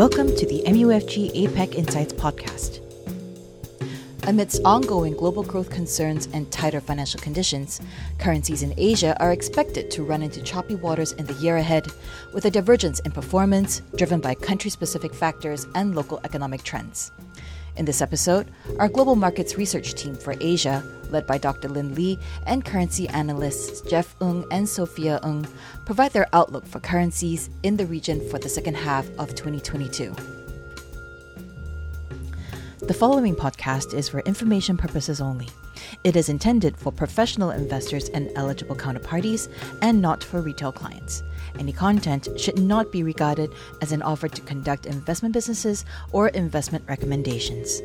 Welcome to the MUFG APAC Insights podcast. Amidst ongoing global growth concerns and tighter financial conditions, currencies in Asia are expected to run into choppy waters in the year ahead, with a divergence in performance driven by country specific factors and local economic trends. In this episode, our global markets research team for Asia, led by Dr. Lin Li, and currency analysts Jeff Ng and Sophia Ng, provide their outlook for currencies in the region for the second half of 2022. The following podcast is for information purposes only. It is intended for professional investors and eligible counterparties and not for retail clients. Any content should not be regarded as an offer to conduct investment businesses or investment recommendations.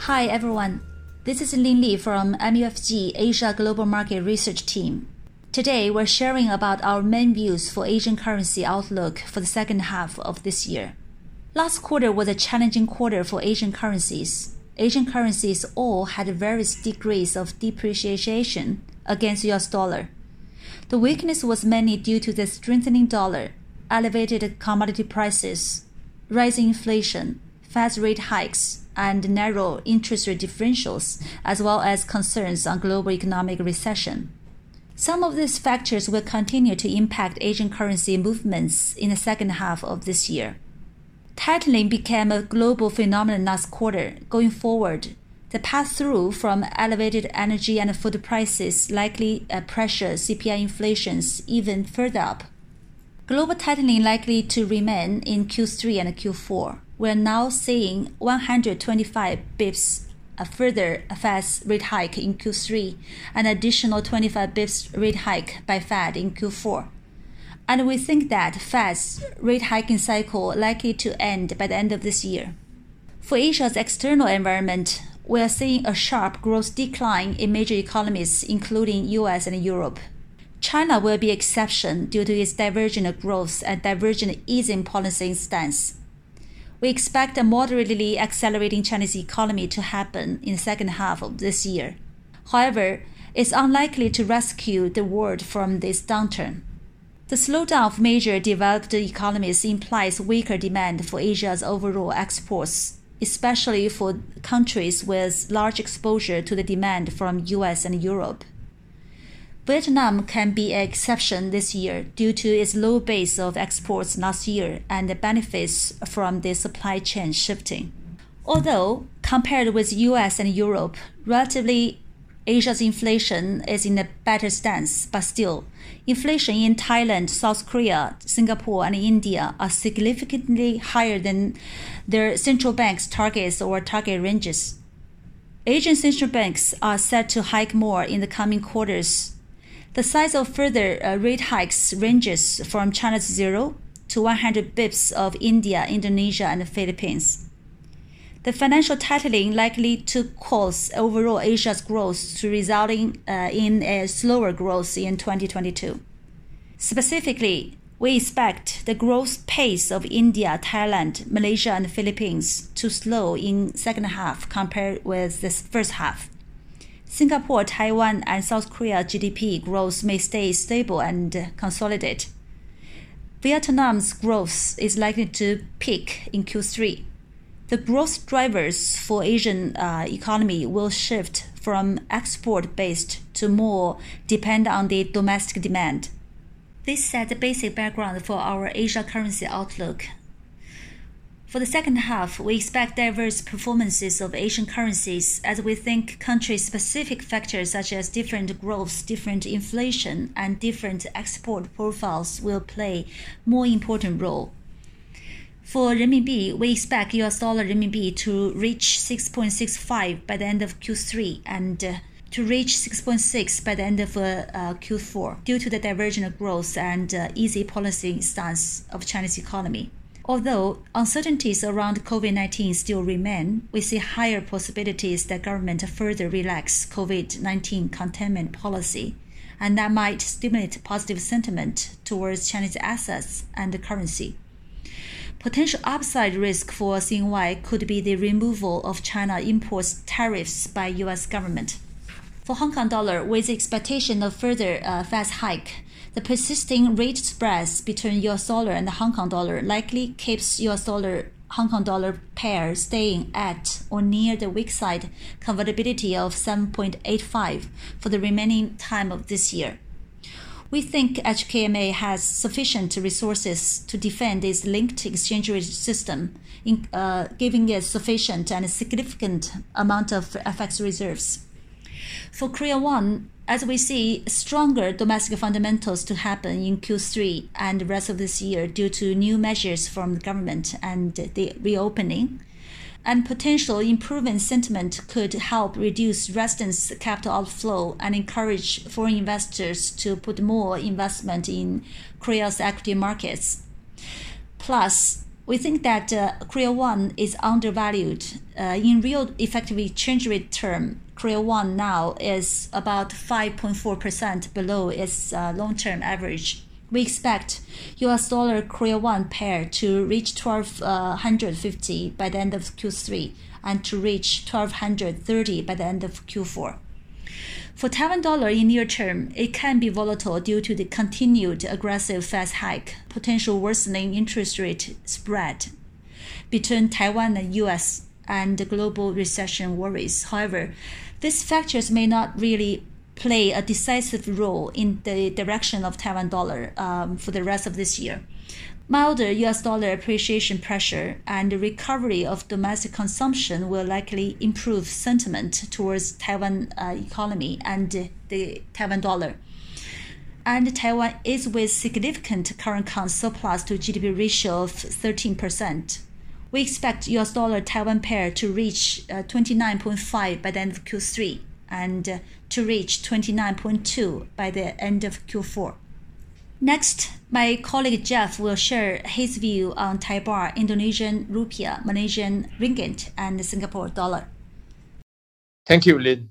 Hi everyone, this is Lin Li from MUFG Asia Global Market Research Team. Today we're sharing about our main views for Asian currency outlook for the second half of this year. Last quarter was a challenging quarter for Asian currencies. Asian currencies all had various degrees of depreciation against US dollar. The weakness was mainly due to the strengthening dollar, elevated commodity prices, rising inflation, fast rate hikes, and narrow interest rate differentials, as well as concerns on global economic recession. Some of these factors will continue to impact Asian currency movements in the second half of this year. Tightening became a global phenomenon last quarter. Going forward, the pass-through from elevated energy and food prices likely pressure CPI inflations even further up. Global tightening likely to remain in Q3 and Q4. We're now seeing 125 bips a further Fed rate hike in Q3 an additional 25 bips rate hike by Fed in Q4 and we think that Fed's rate hiking cycle likely to end by the end of this year. For Asia's external environment, we are seeing a sharp growth decline in major economies, including US and Europe. China will be exception due to its divergent growth and divergent easing policy stance. We expect a moderately accelerating Chinese economy to happen in the second half of this year. However, it's unlikely to rescue the world from this downturn. The slowdown of major developed economies implies weaker demand for Asia's overall exports, especially for countries with large exposure to the demand from US and Europe. Vietnam can be an exception this year due to its low base of exports last year and the benefits from the supply chain shifting. Although, compared with US and Europe, relatively Asia's inflation is in a better stance, but still, inflation in Thailand, South Korea, Singapore, and India are significantly higher than their central banks' targets or target ranges. Asian central banks are set to hike more in the coming quarters. The size of further uh, rate hikes ranges from China's 0 to 100 bips of India, Indonesia, and the Philippines. The financial tightening likely to cause overall Asia's growth to resulting uh, in a slower growth in 2022. Specifically, we expect the growth pace of India, Thailand, Malaysia, and Philippines to slow in second half compared with the first half. Singapore, Taiwan, and South Korea GDP growth may stay stable and consolidate. Vietnam's growth is likely to peak in Q3 the growth drivers for Asian uh, economy will shift from export based to more depend on the domestic demand. This set the basic background for our Asia currency outlook. For the second half, we expect diverse performances of Asian currencies as we think country specific factors such as different growths, different inflation, and different export profiles will play more important role. For renminbi, we expect US dollar renminbi to reach 6.65 by the end of Q3 and uh, to reach 6.6 by the end of uh, uh, Q4 due to the divergent growth and uh, easy policy stance of Chinese economy. Although uncertainties around COVID-19 still remain, we see higher possibilities that government further relax COVID-19 containment policy, and that might stimulate positive sentiment towards Chinese assets and currency. Potential upside risk for CNY could be the removal of China imports tariffs by US government. For Hong Kong dollar, with expectation of further uh, fast hike, the persisting rate spreads between US dollar and the Hong Kong dollar likely keeps US dollar Hong Kong dollar pair staying at or near the weak side convertibility of 7.85 for the remaining time of this year. We think HKMA has sufficient resources to defend its linked exchange rate system, in, uh, giving it sufficient and significant amount of FX reserves. For Korea Won, as we see stronger domestic fundamentals to happen in Q3 and the rest of this year due to new measures from the government and the reopening, and potential improvement sentiment could help reduce residents' capital outflow and encourage foreign investors to put more investment in Korea's equity markets. Plus, we think that uh, Korea Won is undervalued. Uh, in real effective exchange rate term, Korea Won now is about 5.4% below its uh, long-term average. We expect US dollar Korea Won pair to reach 1250 uh, by the end of Q3 and to reach 1230 by the end of Q4. For Taiwan dollar in near term, it can be volatile due to the continued aggressive fast hike, potential worsening interest rate spread between Taiwan and US, and the global recession worries. However, these factors may not really play a decisive role in the direction of Taiwan dollar um, for the rest of this year milder US dollar appreciation pressure and the recovery of domestic consumption will likely improve sentiment towards Taiwan uh, economy and the Taiwan dollar. And Taiwan is with significant current account surplus to GDP ratio of 13%. We expect US dollar Taiwan pair to reach uh, 29.5 by the end of Q3 and uh, to reach 29.2 by the end of Q4. Next, my colleague Jeff will share his view on Thai baht, Indonesian rupiah, Malaysian ringgit, and Singapore dollar. Thank you, Lin.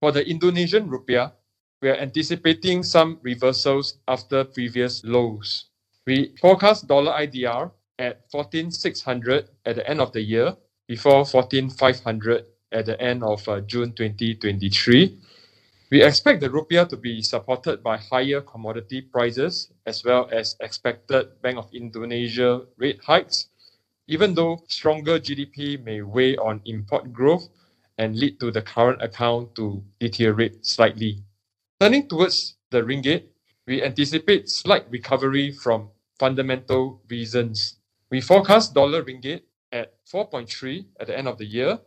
For the Indonesian rupiah, we are anticipating some reversals after previous lows. We forecast dollar IDR at 14,600 at the end of the year before 14,500 at the end of uh, June 2023 we expect the rupiah to be supported by higher commodity prices as well as expected Bank of Indonesia rate hikes, even though stronger GDP may weigh on import growth and lead to the current account to deteriorate slightly. Turning towards the ringgit, we anticipate slight recovery from fundamental reasons. We forecast dollar ringgit at 4.3 at the end of the year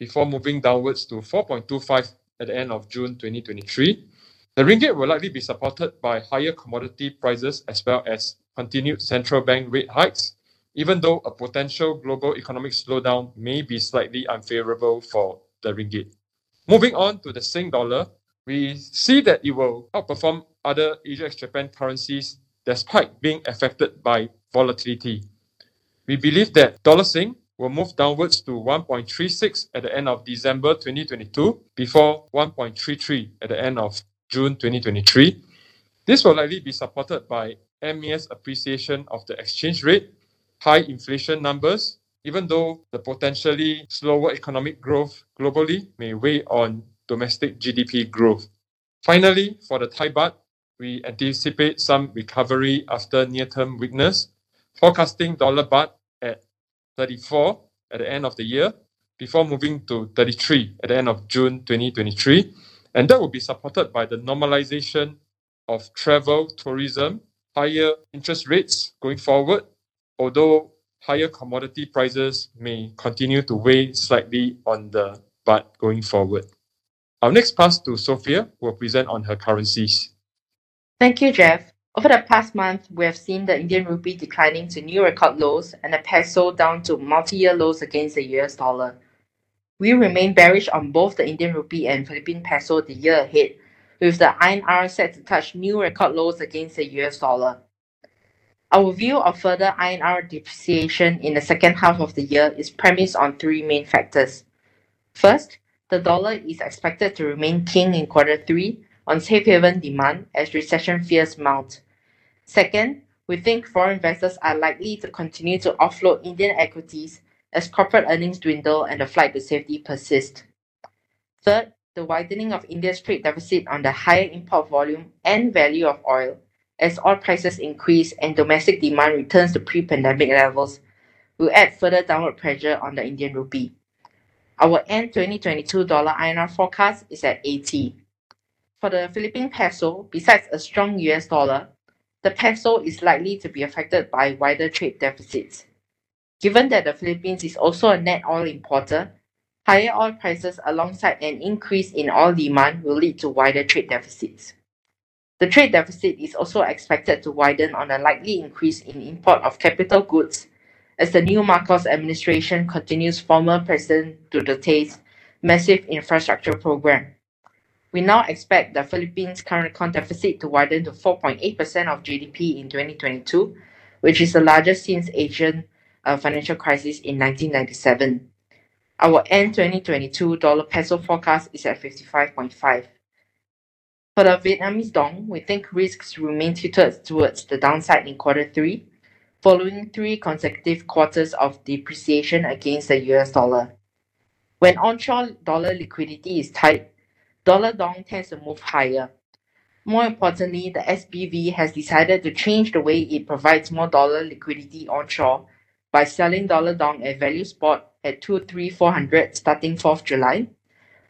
before moving downwards to 4.25 at the end of June 2023. The ringgit will likely be supported by higher commodity prices as well as continued central bank rate hikes, even though a potential global economic slowdown may be slightly unfavorable for the ringgit. Moving on to the Sing dollar, we see that it will outperform other Asia ex Japan currencies despite being affected by volatility. We believe that dollar Sing will move downwards to 1.36 at the end of December 2022 before 1.33 at the end of June 2023. This will likely be supported by MAS appreciation of the exchange rate, high inflation numbers, even though the potentially slower economic growth globally may weigh on domestic GDP growth. Finally, for the Thai baht, we anticipate some recovery after near-term weakness, forecasting dollar baht 34 at the end of the year before moving to 33 at the end of June 2023. And that will be supported by the normalization of travel, tourism, higher interest rates going forward, although higher commodity prices may continue to weigh slightly on the baht going forward. Our next pass to Sophia who will present on her currencies. Thank you, Jeff. Over the past month, we have seen the Indian rupee declining to new record lows and the peso down to multi-year lows against the US dollar. We remain bearish on both the Indian rupee and Philippine peso the year ahead, with the INR set to touch new record lows against the US dollar. Our view of further INR depreciation in the second half of the year is premised on three main factors. First, the dollar is expected to remain king in quarter three on safe haven demand as recession fears mount. Second, we think foreign investors are likely to continue to offload Indian equities as corporate earnings dwindle and the flight to safety persists. Third, the widening of India's trade deficit on the higher import volume and value of oil as oil prices increase and domestic demand returns to pre-pandemic levels will add further downward pressure on the Indian rupee. Our end 2022 dollar INR forecast is at 80. For the Philippine peso, besides a strong US dollar, the peso is likely to be affected by wider trade deficits. Given that the Philippines is also a net oil importer, higher oil prices alongside an increase in oil demand will lead to wider trade deficits. The trade deficit is also expected to widen on a likely increase in import of capital goods as the new Marcos administration continues former President Duterte's massive infrastructure program. We now expect the Philippines' current account deficit to widen to 4.8% of GDP in 2022, which is the largest since Asian uh, financial crisis in 1997. Our end 2022 dollar peso forecast is at 55.5. For the Vietnamese dong, we think risks remain tilted towards the downside in quarter three following three consecutive quarters of depreciation against the US dollar. When onshore dollar liquidity is tight, dollar dong tends to move higher. More importantly, the SBV has decided to change the way it provides more dollar liquidity onshore by selling dollar dong at value spot at 23400 starting 4th July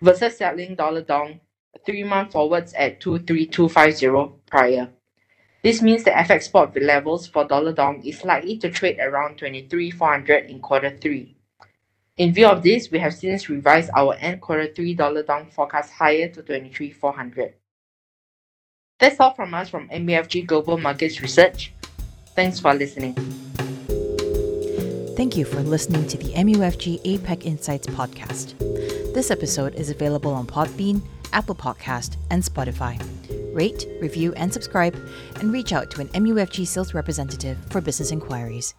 versus selling dollar dong 3 month forwards at 23250 prior. This means the FX spot levels for dollar dong is likely to trade around 23,400 in quarter 3. In view of this, we have since revised our end quarter 3 dollar dong forecast higher to 23,400. That's all from us from MUFG Global Markets Research. Thanks for listening. Thank you for listening to the MUFG APAC Insights podcast. This episode is available on Podbean, Apple Podcast, and Spotify rate, review, and subscribe, and reach out to an MUFG sales representative for business inquiries.